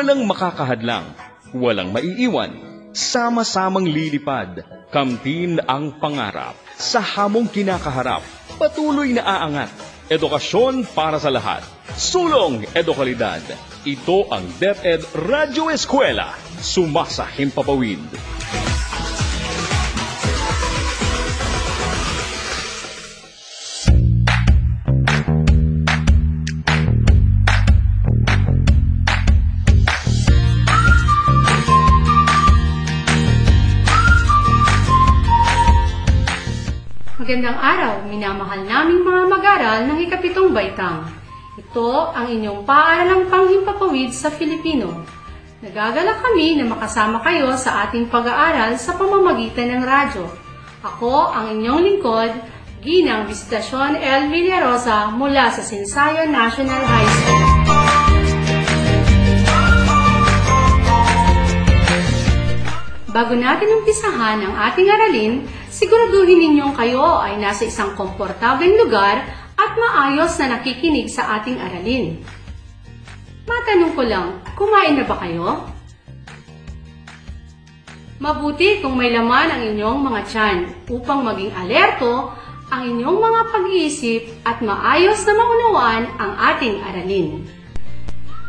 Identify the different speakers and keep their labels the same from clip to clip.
Speaker 1: Walang makakahadlang, walang maiiwan, sama-samang lilipad, kamtin ang pangarap, sa hamong kinakaharap, patuloy na aangat, edukasyon para sa lahat, sulong edukalidad. Ito ang DepEd Radyo Eskwela, sumasa himpapawid.
Speaker 2: Magandang araw, minamahal naming mga mag-aral ng ikapitong baitang. Ito ang inyong paaralang panghimpapawid sa Filipino. Nagagalak kami na makasama kayo sa ating pag-aaral sa pamamagitan ng radyo. Ako ang inyong lingkod, Ginang Visitasyon L. Villarosa mula sa Sinsayo National High School. Bago natin umpisahan ang ating aralin, siguraduhin ninyong kayo ay nasa isang komportableng lugar at maayos na nakikinig sa ating aralin. Matanong ko lang, kumain na ba kayo? Mabuti kung may laman ang inyong mga tiyan upang maging alerto ang inyong mga pag-iisip at maayos na maunawaan ang ating aralin.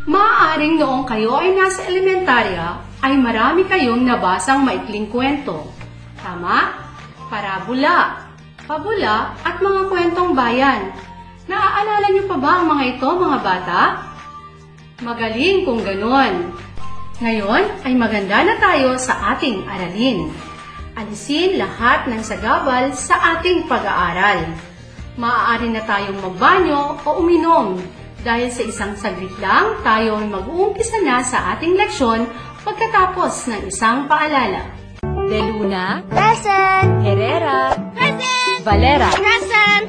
Speaker 2: Maaaring noong kayo ay nasa elementarya, ay marami kayong nabasang maikling kwento. Tama? Parabola, pabula, at mga kwentong bayan. Naaalala niyo pa ba ang mga ito, mga bata? Magaling kung ganon. Ngayon ay maganda na tayo sa ating aralin. Alisin lahat ng sagabal sa ating pag-aaral. Maaari na tayong magbanyo o uminom dahil sa isang saglit lang tayo ay mag-uumpisa na sa ating leksyon pagkatapos ng isang paalala.
Speaker 3: De Luna,
Speaker 4: Present!
Speaker 3: Herrera,
Speaker 4: Present!
Speaker 3: Valera.
Speaker 4: Present!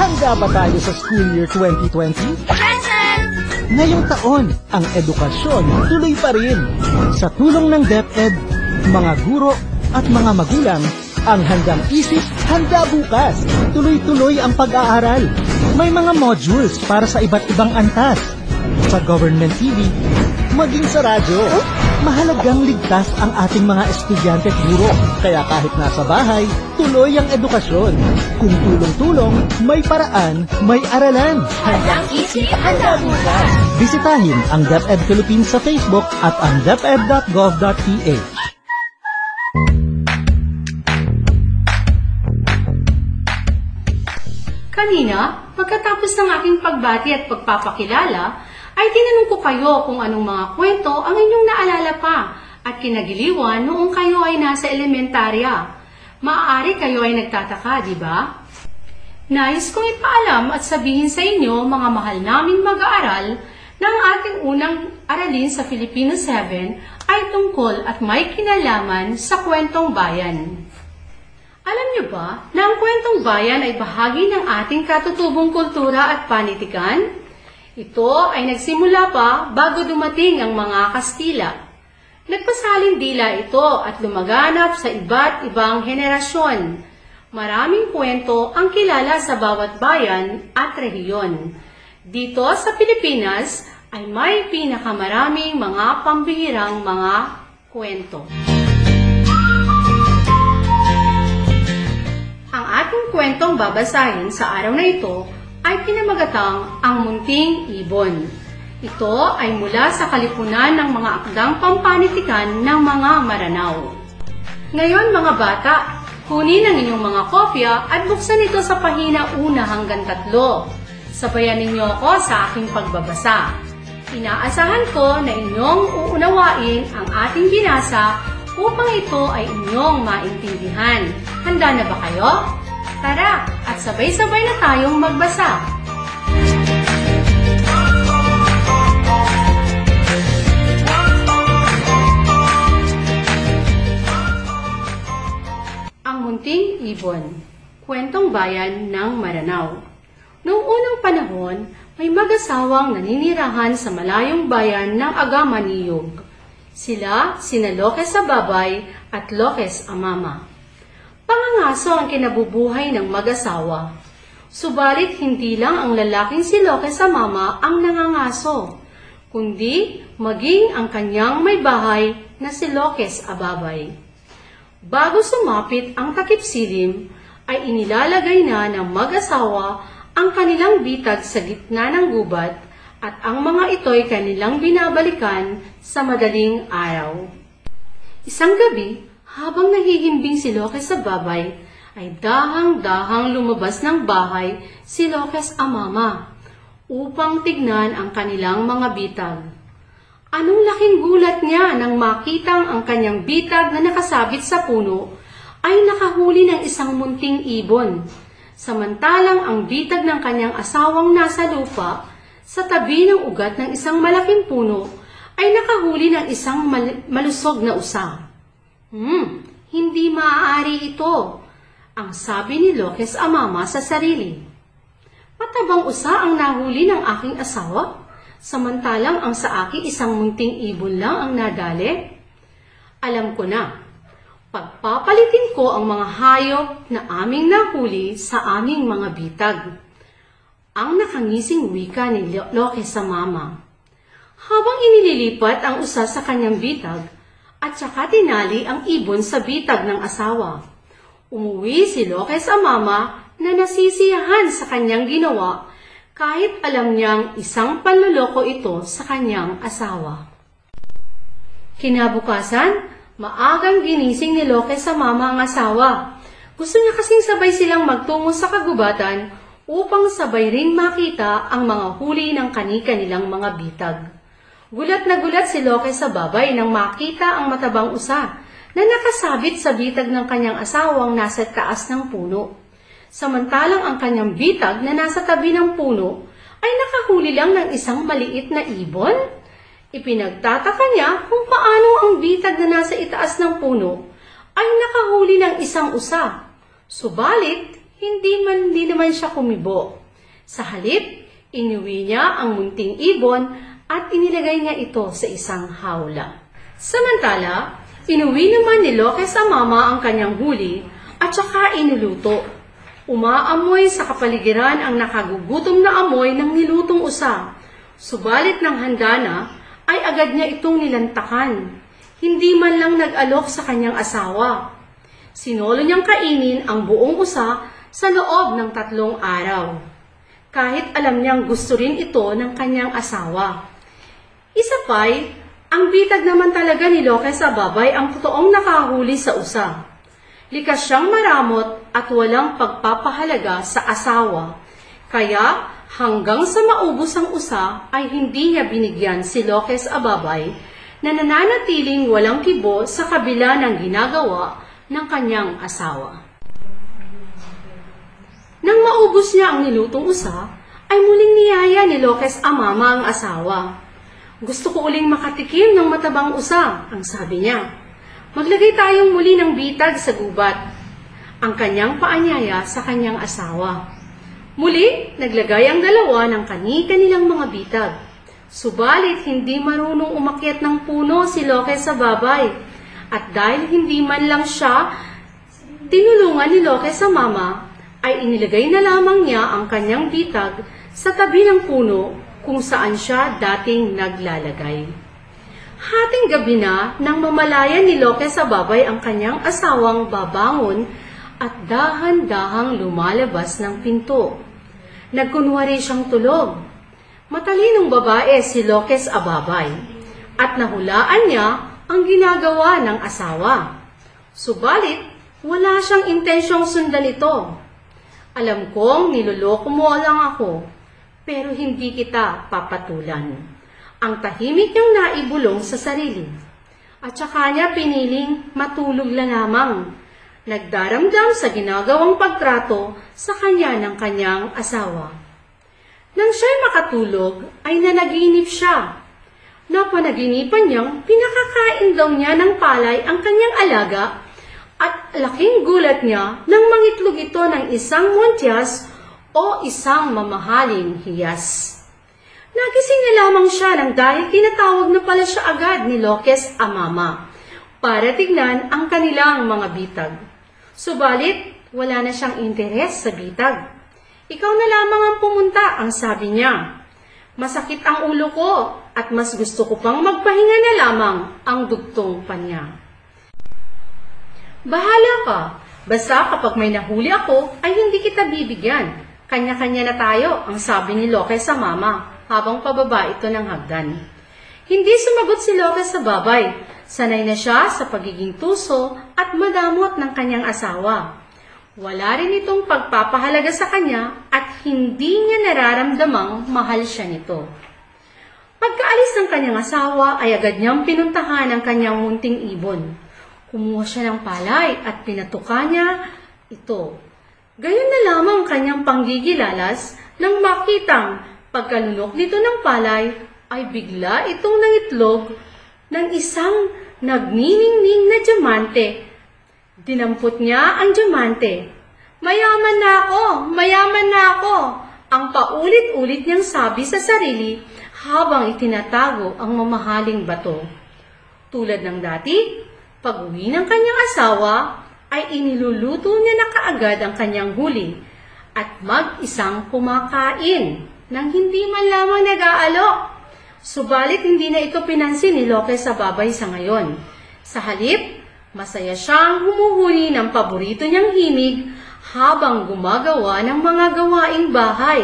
Speaker 5: Handa ba tayo sa school year 2020?
Speaker 4: Present!
Speaker 5: Ngayong taon, ang edukasyon tuloy pa rin. Sa tulong ng DepEd, mga guro at mga magulang, ang handang isip, handa bukas. Tuloy-tuloy ang pag-aaral. May mga modules para sa iba't ibang antas. Sa government TV, maging sa radyo. Mahalagang ligtas ang ating mga estudyante at guro. Kaya kahit nasa bahay, tuloy ang edukasyon. Kung tulong-tulong, may paraan, may aralan.
Speaker 4: Handang isip, handa bukas.
Speaker 5: Bisitahin ang DepEd Philippines sa Facebook at ang deped.gov.ph.
Speaker 2: Kanina, pagkatapos ng aking pagbati at pagpapakilala, ay tinanong ko kayo kung anong mga kwento ang inyong naalala pa at kinagiliwan noong kayo ay nasa elementarya. Maaari kayo ay nagtataka, di ba? Nais kong ipaalam at sabihin sa inyo, mga mahal naming mag-aaral, na ang ating unang aralin sa Filipino 7 ay tungkol at may kinalaman sa kwentong bayan. Alam niyo ba na ang kwentong bayan ay bahagi ng ating katutubong kultura at panitikan? Ito ay nagsimula pa bago dumating ang mga Kastila. Nagpasalin dila ito at lumaganap sa iba't ibang henerasyon. Maraming kwento ang kilala sa bawat bayan at rehiyon. Dito sa Pilipinas ay may pinakamaraming mga pambihirang mga kwento. Ang ating kwentong babasahin sa araw na ito ay pinamagatang Ang Munting Ibon. Ito ay mula sa kalipunan ng mga akdang pampanitikan ng mga maranaw. Ngayon mga bata, kunin ang inyong mga kopya at buksan ito sa pahina una hanggang tatlo. Sabayan ninyo ako sa aking pagbabasa. Inaasahan ko na inyong uunawain ang ating binasa upang ito ay inyong maintindihan. Handa na ba kayo? Tara, at sabay-sabay na tayong magbasa. Ang Munting Ibon Kwentong Bayan ng Maranao Noong unang panahon, may mag-asawang naninirahan sa malayong bayan ng Agamaniyog. Sila, sina Lokes sa babay at Lokes ang Pangangaso ang kinabubuhay ng mag-asawa. Subalit hindi lang ang lalaking si Lokes sa mama ang nangangaso. kundi maging ang kanyang may bahay na si Lokes Ababay. Bago sumapit ang takip silim, ay inilalagay na ng mag-asawa ang kanilang bitag sa gitna ng gubat at ang mga ito'y kanilang binabalikan sa madaling araw. Isang gabi, habang nahihimbing si Lokes sa babay, ay dahang-dahang lumabas ng bahay si Lokes Amama upang tignan ang kanilang mga bitag. Anong laking gulat niya nang makitang ang kanyang bitag na nakasabit sa puno ay nakahuli ng isang munting ibon. Samantalang ang bitag ng kanyang asawang nasa lupa, sa tabi ng ugat ng isang malaking puno, ay nakahuli ng isang mal- malusog na usa. Hmm, hindi maaari ito, ang sabi ni Lokes Amama sa sarili. Matabang usa ang nahuli ng aking asawa, samantalang ang sa akin isang munting ibon lang ang nadali. Alam ko na, pagpapalitin ko ang mga hayop na aming nahuli sa aming mga bitag. Ang nakangising wika ni Lo- Loke sa mama. Habang inililipat ang usa sa kanyang bitag, at saka tinali ang ibon sa bitag ng asawa. Umuwi si Loke sa mama na nasisiyahan sa kanyang ginawa kahit alam niyang isang panluloko ito sa kanyang asawa. Kinabukasan, maagang ginising ni Loke sa mama ang asawa. Gusto niya kasing sabay silang magtungo sa kagubatan upang sabay rin makita ang mga huli ng kanika nilang mga bitag. Gulat na gulat si Loke sa babay nang makita ang matabang usa na nakasabit sa bitag ng kanyang asawang nasa taas ng puno. Samantalang ang kanyang bitag na nasa tabi ng puno ay nakahuli lang ng isang maliit na ibon. Ipinagtataka niya kung paano ang bitag na nasa itaas ng puno ay nakahuli ng isang usa. Subalit, hindi man hindi naman siya kumibo. Sa halip, inuwi niya ang munting ibon at inilagay niya ito sa isang hawla. Samantala, inuwi naman ni Loke sa mama ang kanyang huli at saka inuluto. Umaamoy sa kapaligiran ang nakagugutom na amoy ng nilutong usa. Subalit ng handa na, ay agad niya itong nilantakan. Hindi man lang nag-alok sa kanyang asawa. Sinolo niyang kainin ang buong usa sa loob ng tatlong araw. Kahit alam niyang gusto rin ito ng kanyang asawa. Isa pa'y, ang bitag naman talaga ni Loke sa babay ang totoong nakahuli sa usa. Likas siyang maramot at walang pagpapahalaga sa asawa. Kaya hanggang sa maubos ang usa ay hindi niya binigyan si Lokes Ababay na nananatiling walang kibo sa kabila ng ginagawa ng kanyang asawa. Nang maubos niya ang nilutong usa, ay muling niyaya ni Lokes Amama ang asawa. Gusto ko uling makatikim ng matabang usa, ang sabi niya. Maglagay tayong muli ng bitag sa gubat. Ang kanyang paanyaya sa kanyang asawa. Muli, naglagay ang dalawa ng kani-kanilang mga bitag. Subalit, hindi marunong umakyat ng puno si Loke sa babay. At dahil hindi man lang siya tinulungan ni Loke sa mama, ay inilagay na lamang niya ang kanyang bitag sa tabi ng puno kung saan siya dating naglalagay. Hating gabi na nang mamalayan ni Loke sa babay ang kanyang asawang babangon at dahan-dahang lumalabas ng pinto. Nagkunwari siyang tulog. Matalinong babae si Lokes Ababay at nahulaan niya ang ginagawa ng asawa. Subalit, wala siyang intensyong sundan ito. Alam kong niloloko mo lang ako, pero hindi kita papatulan. Ang tahimik niyang naibulong sa sarili. At saka niya piniling matulog na lamang. Nagdaramdam sa ginagawang pagtrato sa kanya ng kanyang asawa. Nang siya'y makatulog, ay nanaginip siya. Napanaginipan niyang pinakakain daw niya ng palay ang kanyang alaga at laking gulat niya nang mangitlog ito ng isang montyas o isang mamahaling hiyas. Nagising na lamang siya nang dahil tinatawag na pala siya agad ni Lokes Amama para tignan ang kanilang mga bitag. Subalit, wala na siyang interes sa bitag. Ikaw na lamang ang pumunta, ang sabi niya. Masakit ang ulo ko at mas gusto ko pang magpahinga na lamang ang dugtong pa niya. Bahala ka. Basta kapag may nahuli ako, ay hindi kita bibigyan. Kanya-kanya na tayo, ang sabi ni Loke sa mama, habang pababa ito ng hagdan. Hindi sumagot si Loke sa babay. Sanay na siya sa pagiging tuso at madamot ng kanyang asawa. Wala rin itong pagpapahalaga sa kanya at hindi niya nararamdamang mahal siya nito. Pagkaalis ng kanyang asawa ay agad niyang pinuntahan ang kanyang munting ibon. Kumuha siya ng palay at pinatuka niya ito. Gayon na lamang kanyang panggigilalas nang makitang pagkalunok nito ng palay ay bigla itong nangitlog ng isang nagniningning na diamante. Dinampot niya ang diamante. Mayaman na ako! Mayaman na ako! Ang paulit-ulit niyang sabi sa sarili habang itinatago ang mamahaling bato. Tulad ng dati, pag uwi ng kanyang asawa, ay iniluluto niya na kaagad ang kanyang huli at mag-isang kumakain nang hindi man lamang nag-aalok. Subalit hindi na ito pinansin ni Loke sa babay sa ngayon. Sa halip, masaya siyang humuhuli ng paborito niyang himig habang gumagawa ng mga gawaing bahay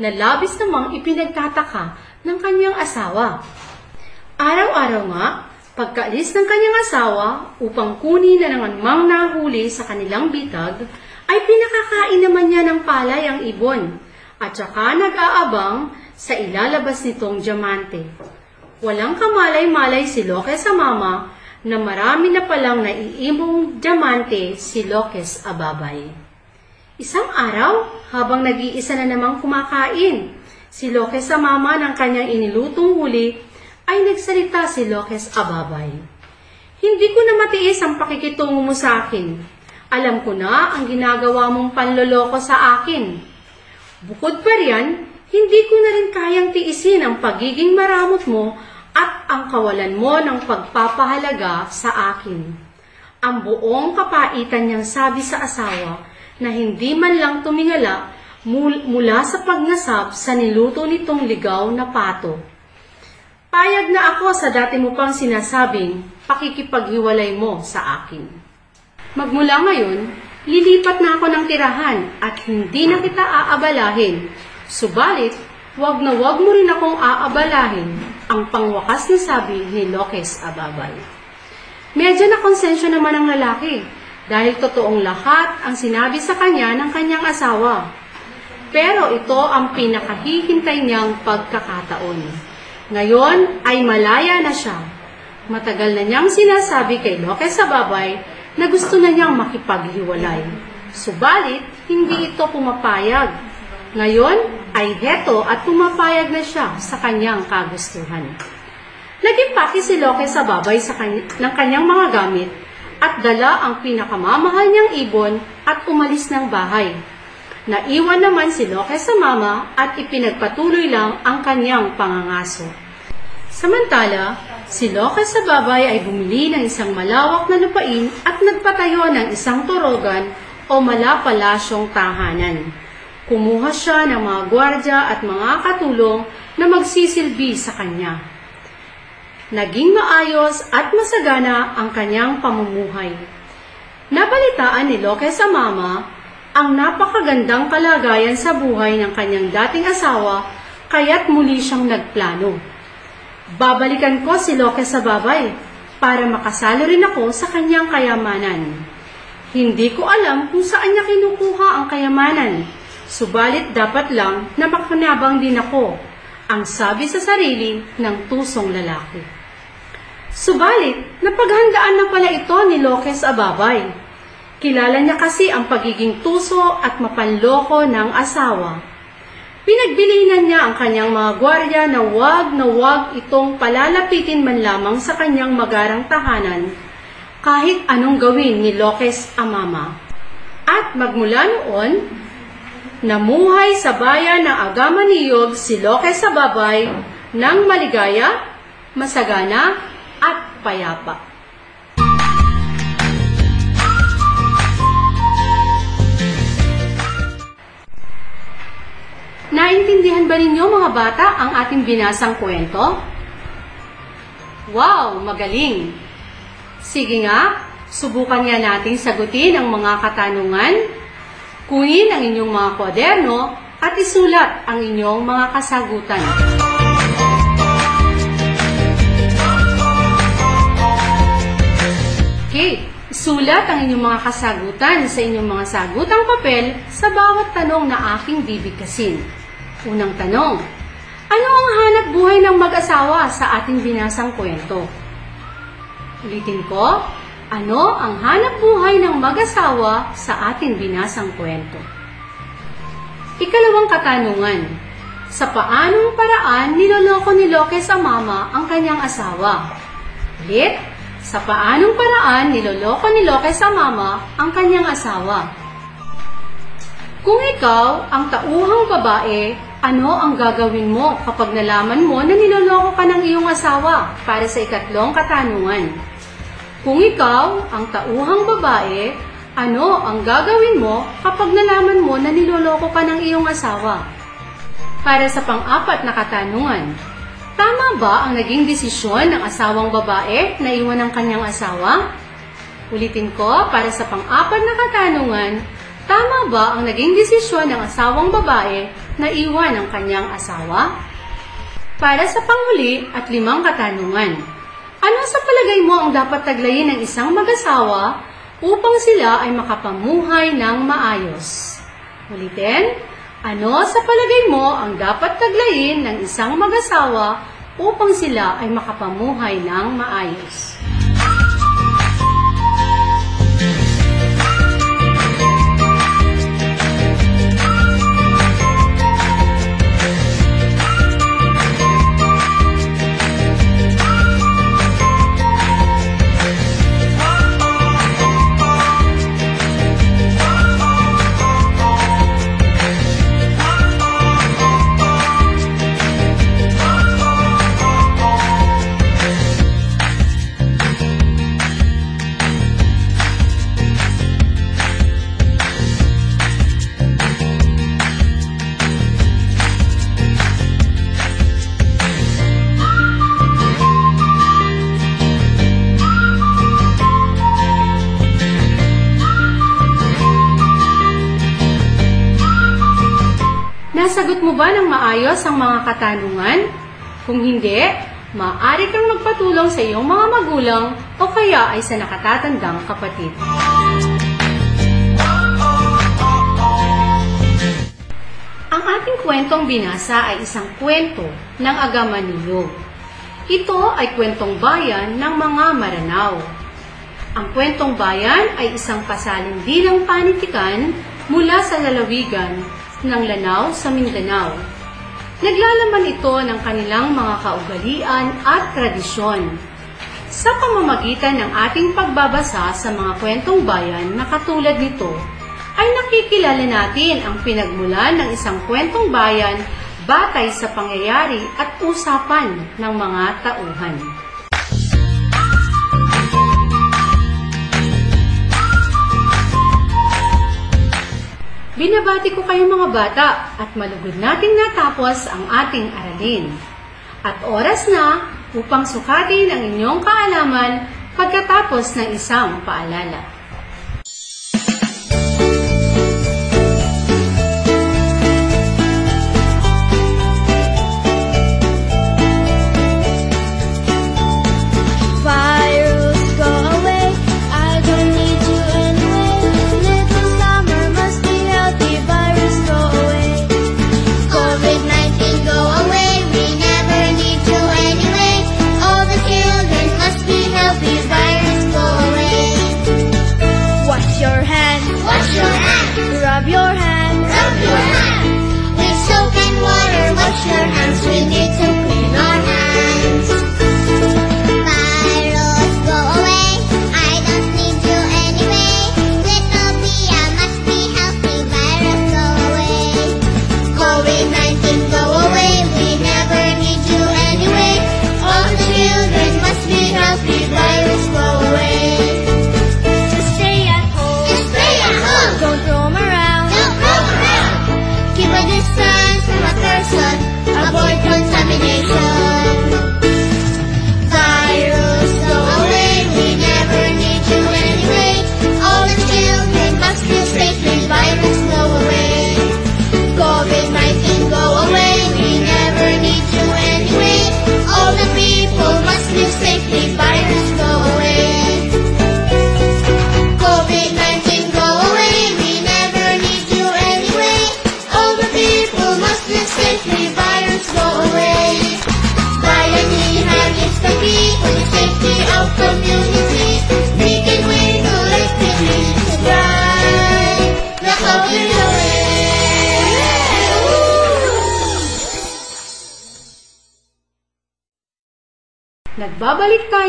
Speaker 2: na labis namang ipinagtataka ng kanyang asawa. Araw-araw nga, pagkaalis ng kanyang asawa upang kunin na ng mang nahuli sa kanilang bitag, ay pinakakain naman niya ng palay ang ibon at saka nag-aabang sa ilalabas nitong diamante. Walang kamalay-malay si Loke sa mama na marami na palang naiimong diamante si Lokes Ababay. Isang araw, habang nag-iisa na namang kumakain, si Lokes sa mama ng kanyang inilutong huli ay nagsalita si Lokes Ababay. Hindi ko na matiis ang pakikitungo mo sa akin. Alam ko na ang ginagawa mong panloloko sa akin. Bukod pa riyan, hindi ko na rin kayang tiisin ang pagiging maramot mo at ang kawalan mo ng pagpapahalaga sa akin. Ang buong kapaitan niyang sabi sa asawa na hindi man lang tumingala mul- mula sa pagnasab sa niluto nitong ligaw na pato. Payag na ako sa dati mo pang sinasabing pakikipaghiwalay mo sa akin. Magmula ngayon, lilipat na ako ng tirahan at hindi na kita aabalahin. Subalit, wag na wag mo rin akong aabalahin ang pangwakas na sabi ni Lokes Ababay. Medyo na konsensya naman ang lalaki dahil totoong lahat ang sinabi sa kanya ng kanyang asawa. Pero ito ang pinakahihintay niyang pagkakataon. Ngayon ay malaya na siya. Matagal na niyang sinasabi kay Lokes Ababay na gusto na niyang makipaghiwalay. Subalit, hindi ito pumapayag. Ngayon ay heto at pumapayag na siya sa kanyang kagustuhan. Naging paki si Loke sa babay sa kany- ng kanyang mga gamit at dala ang pinakamamahal niyang ibon at umalis ng bahay. Naiwan naman si Loke sa mama at ipinagpatuloy lang ang kanyang pangangaso. Samantala, si Loke sa babay ay bumili ng isang malawak na lupain at nagpatayo ng isang torogan o malapalasyong tahanan. Kumuha siya ng mga gwardya at mga katulong na magsisilbi sa kanya. Naging maayos at masagana ang kanyang pamumuhay. Nabalitaan ni Loke sa mama ang napakagandang kalagayan sa buhay ng kanyang dating asawa kaya't muli siyang nagplano. Babalikan ko si Loke sa babay para makasalo rin ako sa kanyang kayamanan. Hindi ko alam kung saan niya kinukuha ang kayamanan, subalit dapat lang na makanabang din ako, ang sabi sa sarili ng tusong lalaki. Subalit, napaghandaan na pala ito ni Lokes Ababay. Kilala niya kasi ang pagiging tuso at mapanloko ng asawa. Pinagbilinan niya ang kanyang mga gwardiya na wag na wag itong palalapitin man lamang sa kanyang magarang tahanan kahit anong gawin ni Lokes Amama. At magmula noon, namuhay sa bayan ng Agama ni Yob si Lokes Ababay ng maligaya, masagana, at payapa. Naintindihan ba ninyo mga bata ang ating binasang kwento? Wow, magaling! Sige nga, subukan nga nating sagutin ang mga katanungan. Kunin ang inyong mga kwaderno at isulat ang inyong mga kasagutan. Okay, isulat ang inyong mga kasagutan sa inyong mga sagutang papel sa bawat tanong na aking bibigkasin. Unang tanong, ano ang hanap buhay ng mag-asawa sa ating binasang kwento? Ulitin ko, ano ang hanap buhay ng mag-asawa sa ating binasang kwento? Ikalawang katanungan, sa paanong paraan niloloko ni Loke sa mama ang kanyang asawa? Ulit, sa paanong paraan niloloko ni Loke sa mama ang kanyang asawa? Kung ikaw ang tauhang babae, ano ang gagawin mo kapag nalaman mo na niloloko ka ng iyong asawa para sa ikatlong katanungan? Kung ikaw ang tauhang babae, ano ang gagawin mo kapag nalaman mo na niloloko ka ng iyong asawa? Para sa pang-apat na katanungan, tama ba ang naging desisyon ng asawang babae na iwan ang kanyang asawa? Ulitin ko, para sa pang-apat na katanungan, tama ba ang naging desisyon ng asawang babae na iwan ang kanyang asawa? Para sa panghuli at limang katanungan, ano sa palagay mo ang dapat taglayin ng isang mag-asawa upang sila ay makapamuhay ng maayos? Ulitin, ano sa palagay mo ang dapat taglayin ng isang mag-asawa upang sila ay makapamuhay ng maayos? Nasagot mo ba ng maayos ang mga katanungan? Kung hindi, maaari kang magpatulong sa iyong mga magulang o kaya ay sa nakatatandang kapatid. Ang ating kwentong binasa ay isang kwento ng Agamanillo. Ito ay kwentong bayan ng mga Maranao. Ang kwentong bayan ay isang pasalindilang panitikan mula sa lalawigan ng Lanao sa Mindanao. Naglalaman ito ng kanilang mga kaugalian at tradisyon. Sa pamamagitan ng ating pagbabasa sa mga kwentong bayan na katulad nito, ay nakikilala natin ang pinagmulan ng isang kwentong bayan batay sa pangyayari at usapan ng mga tauhan. Binabati ko kayong mga bata at malugod nating natapos ang ating aralin. At oras na upang sukatin ang inyong kaalaman pagkatapos ng isang paalala.
Speaker 4: Wash your hands. Rub your hands. Rub your hands. With soap and water, wash your hands. We need
Speaker 2: to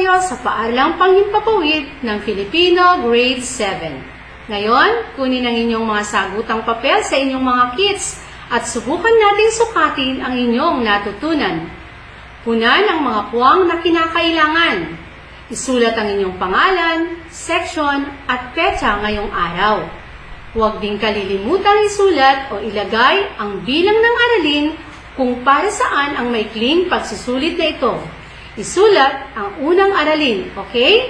Speaker 2: tayo sa paaralang panghimpapawid ng Filipino Grade 7. Ngayon, kunin ang inyong mga sagutang papel sa inyong mga kits at subukan nating sukatin ang inyong natutunan. Punan ang mga puwang na kinakailangan. Isulat ang inyong pangalan, section at petsa ngayong araw. Huwag din kalilimutang isulat o ilagay ang bilang ng aralin kung para saan ang maikling pagsusulit na ito. Isulat ang unang aralin, okay?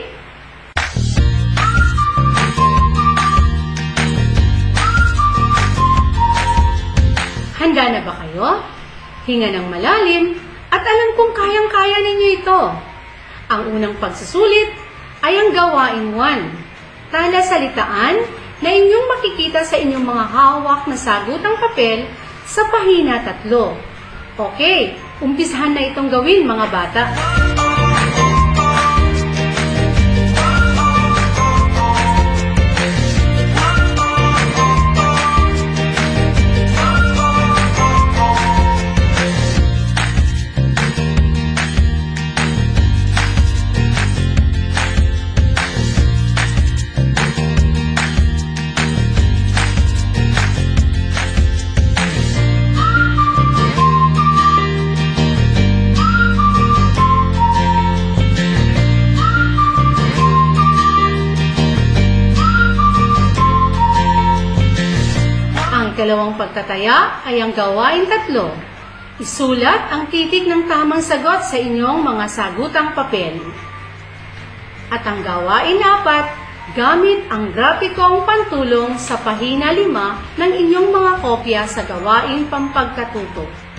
Speaker 2: Handa na ba kayo? Hinga ng malalim at alam kong kayang-kaya ninyo ito. Ang unang pagsusulit ay ang gawain 1. Talasalitaan na inyong makikita sa inyong mga hawak na sagutang papel sa pahina 3. Okay, umpisahan na itong gawin mga bata. Ang kalawang pagtataya ay ang gawain tatlo. Isulat ang titik ng tamang sagot sa inyong mga sagutang papel. At ang gawain apat, gamit ang grapikong pantulong sa pahina lima ng inyong mga kopya sa gawain pampagkatuto.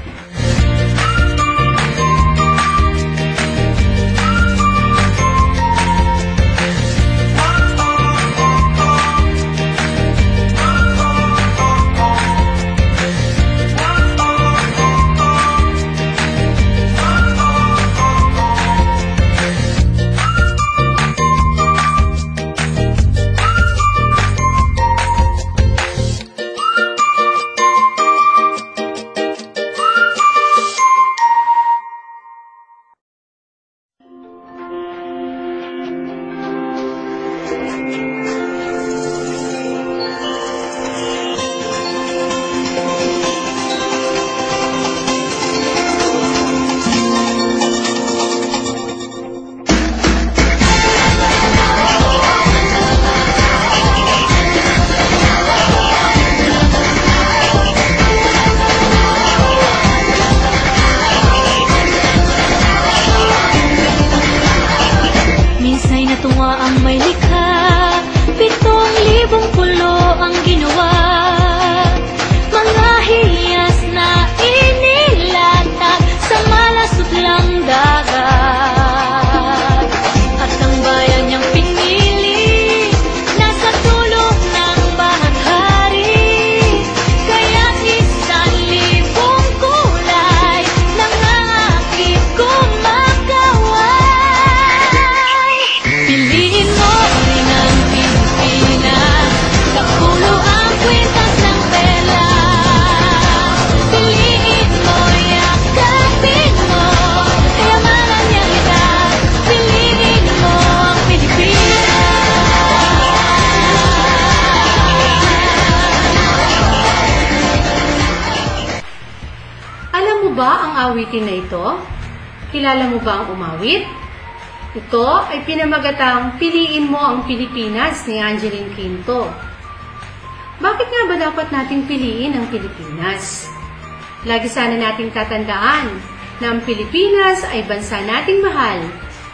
Speaker 2: Awitin na ito? Kilala mo ba ang umawit? Ito ay pinamagatang Piliin mo ang Pilipinas ni Angeline Quinto. Bakit nga ba dapat nating piliin ang Pilipinas? Lagi sana nating tatandaan na ang Pilipinas ay bansa nating mahal.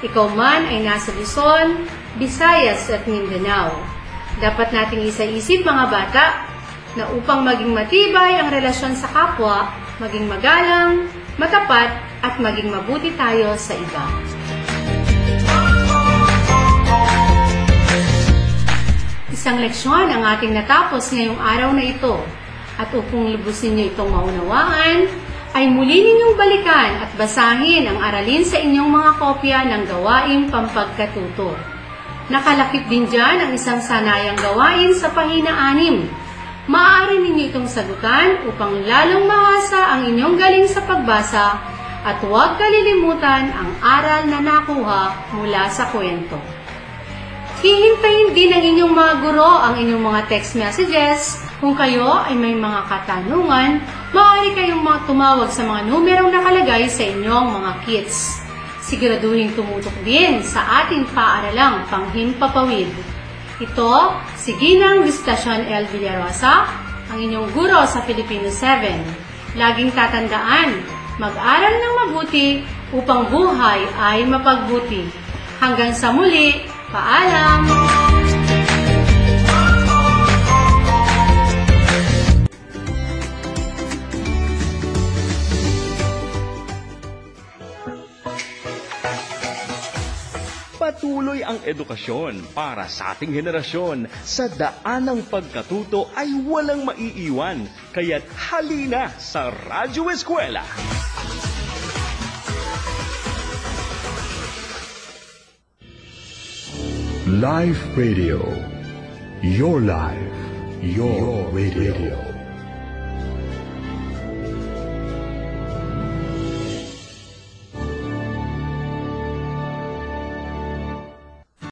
Speaker 2: Ikaw man ay nasa Luzon, Visayas at Mindanao. Dapat nating isa-isip mga bata na upang maging matibay ang relasyon sa kapwa, maging magalang, matapat at maging mabuti tayo sa iba. Isang leksyon ang ating natapos ngayong araw na ito. At upang lubusin niyo itong maunawaan, ay muli ninyong balikan at basahin ang aralin sa inyong mga kopya ng gawaing pampagkatuto. Nakalakip din dyan ang isang sanayang gawain sa pahina 6. Maaari ninyo itong sagutan upang lalong mahasa ang inyong galing sa pagbasa At huwag kalilimutan ang aral na nakuha mula sa kwento. Hihintayin din ng inyong mga guro ang inyong mga text messages. Kung kayo ay may mga katanungan, maaari kayong mga tumawag sa mga numerong nakalagay sa inyong mga kits. Siguraduhin tumutok din sa ating paaralang panghimpapawid. Ito, si Ginang Vistasyon L. Villarosa, ang inyong guro sa Filipino 7. Laging tatandaan, mag-aral ng mabuti upang buhay ay mapagbuti. Hanggang sa muli, paalam!
Speaker 1: Patuloy ang edukasyon para sa ating henerasyon. Sa daan ng pagkatuto ay walang maiiwan. Kaya't halina sa Radyo Eskwela.
Speaker 3: Life Radio. Your life, your, radio.